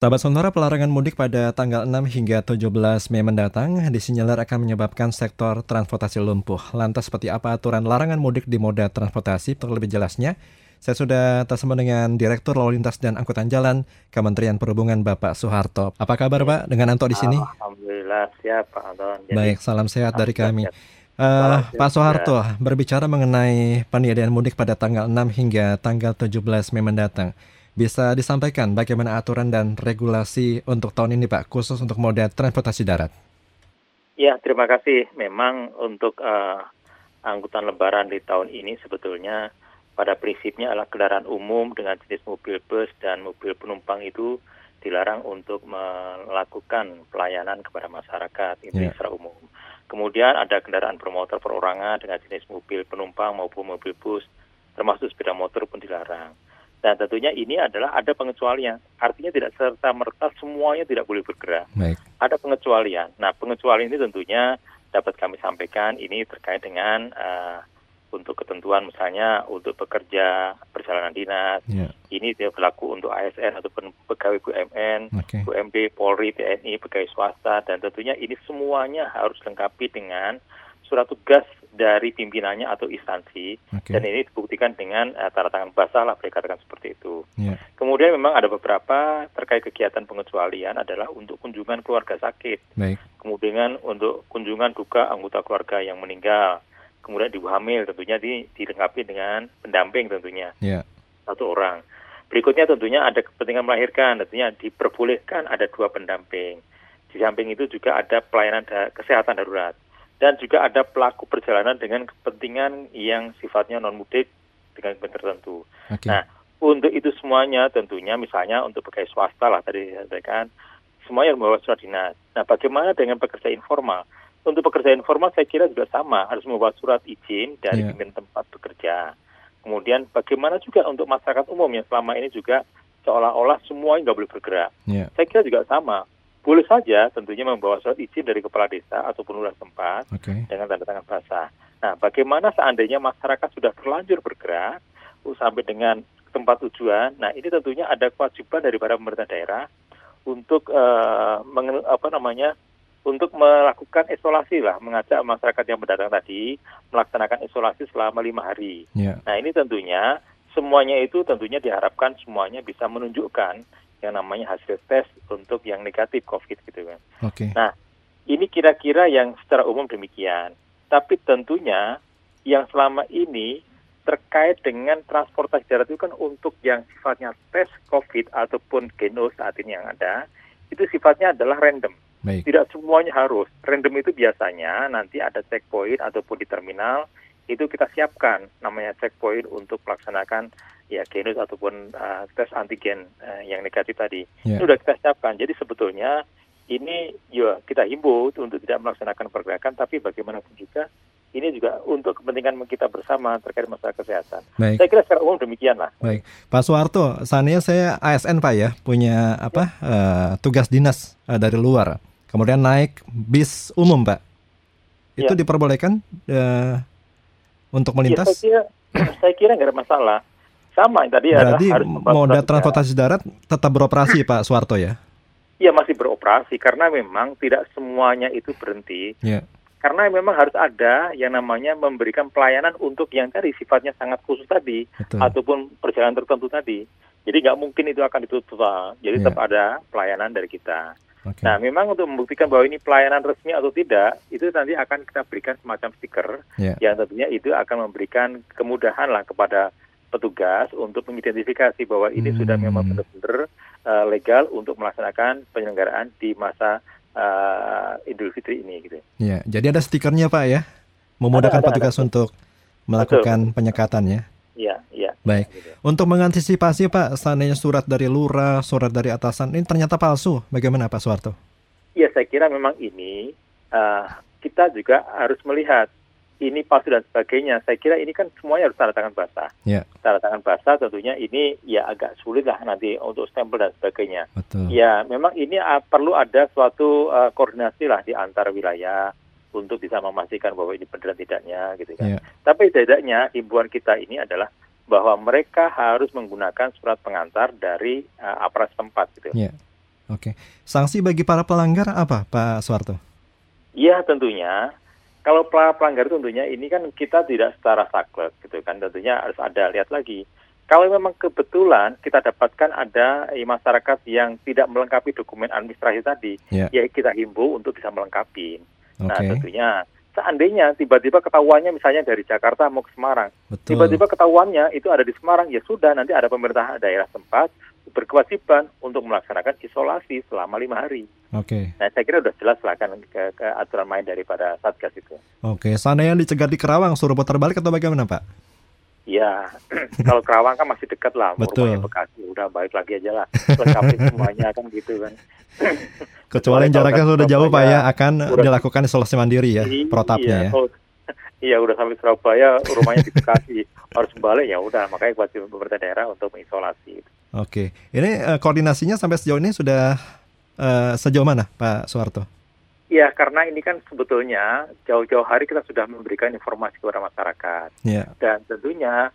Sahabat Sonora, pelarangan mudik pada tanggal 6 hingga 17 Mei mendatang disinyalir akan menyebabkan sektor transportasi lumpuh. Lantas seperti apa aturan larangan mudik di moda transportasi? Untuk lebih jelasnya, saya sudah tersambung dengan Direktur Lalu Lintas dan Angkutan Jalan Kementerian Perhubungan Bapak Soeharto. Apa kabar Pak dengan Anto di sini? Alhamdulillah siap Pak Anton. Jadi, Baik, salam sehat dari kami. Uh, Pak Soeharto, berbicara mengenai penyediaan mudik pada tanggal 6 hingga tanggal 17 Mei mendatang. Bisa disampaikan bagaimana aturan dan regulasi untuk tahun ini Pak, khusus untuk moda transportasi darat? Ya, terima kasih. Memang untuk uh, angkutan lebaran di tahun ini sebetulnya pada prinsipnya adalah kendaraan umum dengan jenis mobil bus dan mobil penumpang itu dilarang untuk melakukan pelayanan kepada masyarakat itu yeah. secara umum. Kemudian ada kendaraan bermotor perorangan dengan jenis mobil penumpang maupun mobil bus, termasuk sepeda motor pun dilarang. Dan tentunya ini adalah ada pengecualian. Artinya tidak serta merta semuanya tidak boleh bergerak. Baik. Ada pengecualian. Nah, pengecualian ini tentunya dapat kami sampaikan ini terkait dengan uh, untuk ketentuan misalnya untuk pekerja perjalanan dinas. Yeah. Ini tidak berlaku untuk ASN ataupun pegawai BUMN, okay. BUMD, Polri, TNI, pegawai swasta dan tentunya ini semuanya harus lengkapi dengan surat tugas dari pimpinannya atau instansi okay. dan ini dibuktikan dengan uh, tanda tangan basah lah boleh katakan seperti itu. Yeah. Kemudian memang ada beberapa terkait kegiatan pengecualian adalah untuk kunjungan keluarga sakit, Baik. kemudian untuk kunjungan duka anggota keluarga yang meninggal, kemudian ibu hamil tentunya di, dilengkapi dengan pendamping tentunya yeah. satu orang. Berikutnya tentunya ada kepentingan melahirkan, tentunya diperbolehkan ada dua pendamping. Di samping itu juga ada pelayanan da kesehatan darurat dan juga ada pelaku perjalanan dengan kepentingan yang sifatnya non mudik dengan kepentingan tertentu. Okay. Nah, untuk itu semuanya tentunya misalnya untuk pegawai swasta lah tadi kan semuanya membawa surat dinas. Nah, bagaimana dengan pekerja informal? Untuk pekerja informal saya kira juga sama, harus membawa surat izin dari yeah. pimpin tempat bekerja. Kemudian bagaimana juga untuk masyarakat umum yang selama ini juga seolah-olah semuanya nggak boleh bergerak. Yeah. Saya kira juga sama boleh saja tentunya membawa surat izin dari kepala desa ataupun lurah tempat okay. dengan tanda tangan basah. Nah, bagaimana seandainya masyarakat sudah terlanjur bergerak sampai dengan tempat tujuan? Nah, ini tentunya ada kewajiban dari para pemerintah daerah untuk uh, apa namanya untuk melakukan isolasi lah, mengajak masyarakat yang berdatang tadi melaksanakan isolasi selama lima hari. Yeah. Nah, ini tentunya semuanya itu tentunya diharapkan semuanya bisa menunjukkan yang namanya hasil tes untuk yang negatif COVID gitu kan. Oke. Okay. Nah, ini kira-kira yang secara umum demikian. Tapi tentunya yang selama ini terkait dengan transportasi darat itu kan untuk yang sifatnya tes COVID ataupun genos saat ini yang ada, itu sifatnya adalah random. Baik. Tidak semuanya harus. Random itu biasanya nanti ada checkpoint ataupun di terminal itu kita siapkan namanya checkpoint untuk melaksanakan ya genus ataupun uh, tes antigen uh, yang negatif tadi yeah. itu sudah kita siapkan. Jadi sebetulnya ini ya kita himbau untuk tidak melaksanakan pergerakan, tapi bagaimanapun juga ini juga untuk kepentingan kita bersama terkait masalah kesehatan. Baik. Saya kira secara umum demikian lah. Baik, Pak Soeharto, saatnya saya ASN Pak ya, punya apa ya. uh, tugas dinas uh, dari luar, kemudian naik bis umum Pak, itu ya. diperbolehkan uh, untuk melintas? Ya, saya kira saya kira nggak ada masalah sama yang tadi Berarti harus moda transportasi darat tetap beroperasi Pak Suwarto ya? Iya masih beroperasi karena memang tidak semuanya itu berhenti. Yeah. Karena memang harus ada yang namanya memberikan pelayanan untuk yang tadi sifatnya sangat khusus tadi Betul. ataupun perjalanan tertentu tadi. Jadi nggak mungkin itu akan ditutup. Jadi yeah. tetap ada pelayanan dari kita. Okay. Nah, memang untuk membuktikan bahwa ini pelayanan resmi atau tidak, itu nanti akan kita berikan semacam stiker yeah. yang tentunya itu akan memberikan kemudahan lah kepada petugas untuk mengidentifikasi bahwa ini hmm. sudah memang benar-benar uh, legal untuk melaksanakan penyelenggaraan di masa uh, Idul Fitri ini gitu. Ya, jadi ada stikernya Pak ya, memudahkan ada, ada, petugas ada. untuk melakukan Betul. penyekatan ya. Iya, iya. Baik. Gitu. Untuk mengantisipasi Pak, seandainya surat dari lurah, surat dari atasan ini ternyata palsu, bagaimana Pak Suwarto? Iya, saya kira memang ini uh, kita juga harus melihat ini palsu dan sebagainya. Saya kira ini kan semuanya harus tanda tangan basah. Yeah. Tanda tangan basah tentunya ini ya agak sulit lah nanti untuk stempel dan sebagainya. Betul. Ya memang ini uh, perlu ada suatu uh, koordinasi lah di antar wilayah untuk bisa memastikan bahwa ini benar tidaknya gitu kan. Yeah. Tapi tidaknya himbauan kita ini adalah bahwa mereka harus menggunakan surat pengantar dari uh, aparat tempat gitu. Yeah. Oke, sanksi bagi para pelanggar apa, Pak Suwarto? Iya, tentunya. Kalau pelanggar tentunya ini kan kita tidak secara saklek gitu kan, tentunya harus ada lihat lagi. Kalau memang kebetulan kita dapatkan ada eh, masyarakat yang tidak melengkapi dokumen administrasi tadi, yeah. ya kita himbau untuk bisa melengkapi. Okay. Nah, tentunya seandainya tiba-tiba ketahuannya misalnya dari Jakarta mau ke Semarang, tiba-tiba ketahuannya itu ada di Semarang, ya sudah nanti ada pemerintah daerah tempat berkewajiban untuk melaksanakan isolasi selama lima hari. Oke. Okay. Nah saya kira sudah jelas lah kan ke, ke aturan main daripada satgas itu. Oke, okay. sana yang dicegat di Kerawang suruh putar balik atau bagaimana Pak? Iya, kalau Kerawang kan masih dekat lah, Betul. Bekasi, udah balik lagi aja lah, lengkapi semuanya kan gitu kan. Kecuali jaraknya sudah jauh Pak ya, akan udah, dilakukan isolasi mandiri ya, iya, protapnya ya. Kalau, iya, udah sampai Surabaya, rumahnya di Bekasi, harus balik ya udah, makanya kewajiban pemerintah daerah untuk mengisolasi. Oke, ini uh, koordinasinya sampai sejauh ini sudah uh, sejauh mana Pak Suwarto? Ya, karena ini kan sebetulnya jauh-jauh hari kita sudah memberikan informasi kepada masyarakat. Yeah. Dan tentunya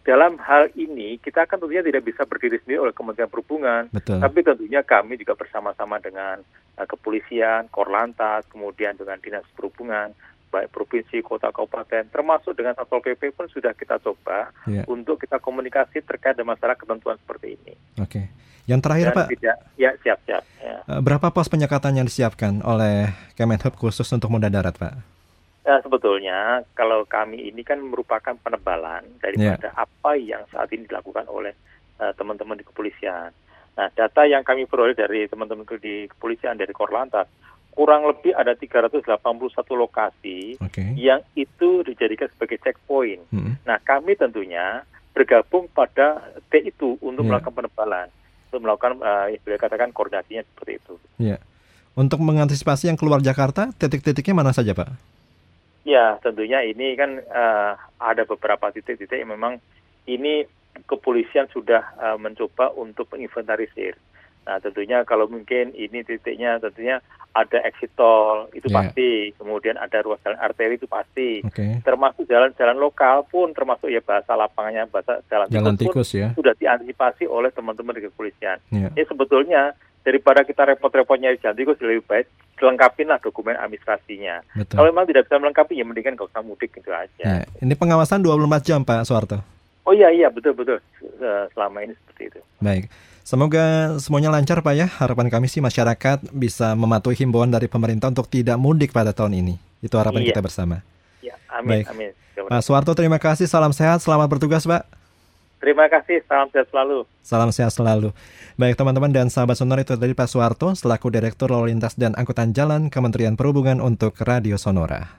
dalam hal ini kita kan tentunya tidak bisa berdiri sendiri oleh Kementerian Perhubungan, Betul. tapi tentunya kami juga bersama-sama dengan uh, kepolisian, Korlantas, kemudian dengan dinas perhubungan, baik provinsi, kota, kabupaten, termasuk dengan satpol pp pun sudah kita coba yeah. untuk kita komunikasi terkait dengan masalah ketentuan seperti ini. Oke. Okay. Yang terakhir Dan Pak. Tidak, ya siap-siap. Ya. Eh, berapa pos penyekatan yang disiapkan oleh Kemenhub khusus untuk moda darat Pak? Ya, sebetulnya kalau kami ini kan merupakan penebalan daripada yeah. apa yang saat ini dilakukan oleh uh, teman-teman di kepolisian. Nah, data yang kami peroleh dari teman-teman di kepolisian dari Korlantas kurang lebih ada 381 lokasi okay. yang itu dijadikan sebagai checkpoint. Hmm. Nah, kami tentunya bergabung pada T itu untuk yeah. melakukan penebalan untuk melakukan uh, beliau katakan koordinasinya seperti itu. Ya. Untuk mengantisipasi yang keluar Jakarta, titik-titiknya mana saja, Pak? Ya, tentunya ini kan uh, ada beberapa titik-titik yang memang ini kepolisian sudah uh, mencoba untuk menginventarisir. Nah, tentunya kalau mungkin ini titiknya tentunya ada exit tol itu yeah. pasti, kemudian ada ruas jalan arteri itu pasti, okay. termasuk jalan-jalan lokal pun termasuk ya bahasa lapangannya bahasa jalan, jalan tikus, tikus ya sudah diantisipasi oleh teman-teman di kepolisian. Yeah. Ini sebetulnya daripada kita repot-repot nyari jalan tikus lebih baik lah dokumen administrasinya. Betul. Kalau memang tidak bisa melengkapi ya mendingan gak usah mudik gitu aja. Ya. Ini pengawasan 24 jam Pak Soeharto. Oh iya iya betul betul selama ini seperti itu. Baik. Semoga semuanya lancar Pak ya. Harapan kami sih masyarakat bisa mematuhi himbauan dari pemerintah untuk tidak mudik pada tahun ini. Itu harapan iya. kita bersama. Ya, amin, Baik. amin. Pak Suwarto terima kasih, salam sehat, selamat bertugas Pak. Terima kasih, salam sehat selalu. Salam sehat selalu. Baik teman-teman dan sahabat sonor itu tadi Pak Suwarto selaku Direktur Lalu Lintas dan Angkutan Jalan Kementerian Perhubungan untuk Radio Sonora.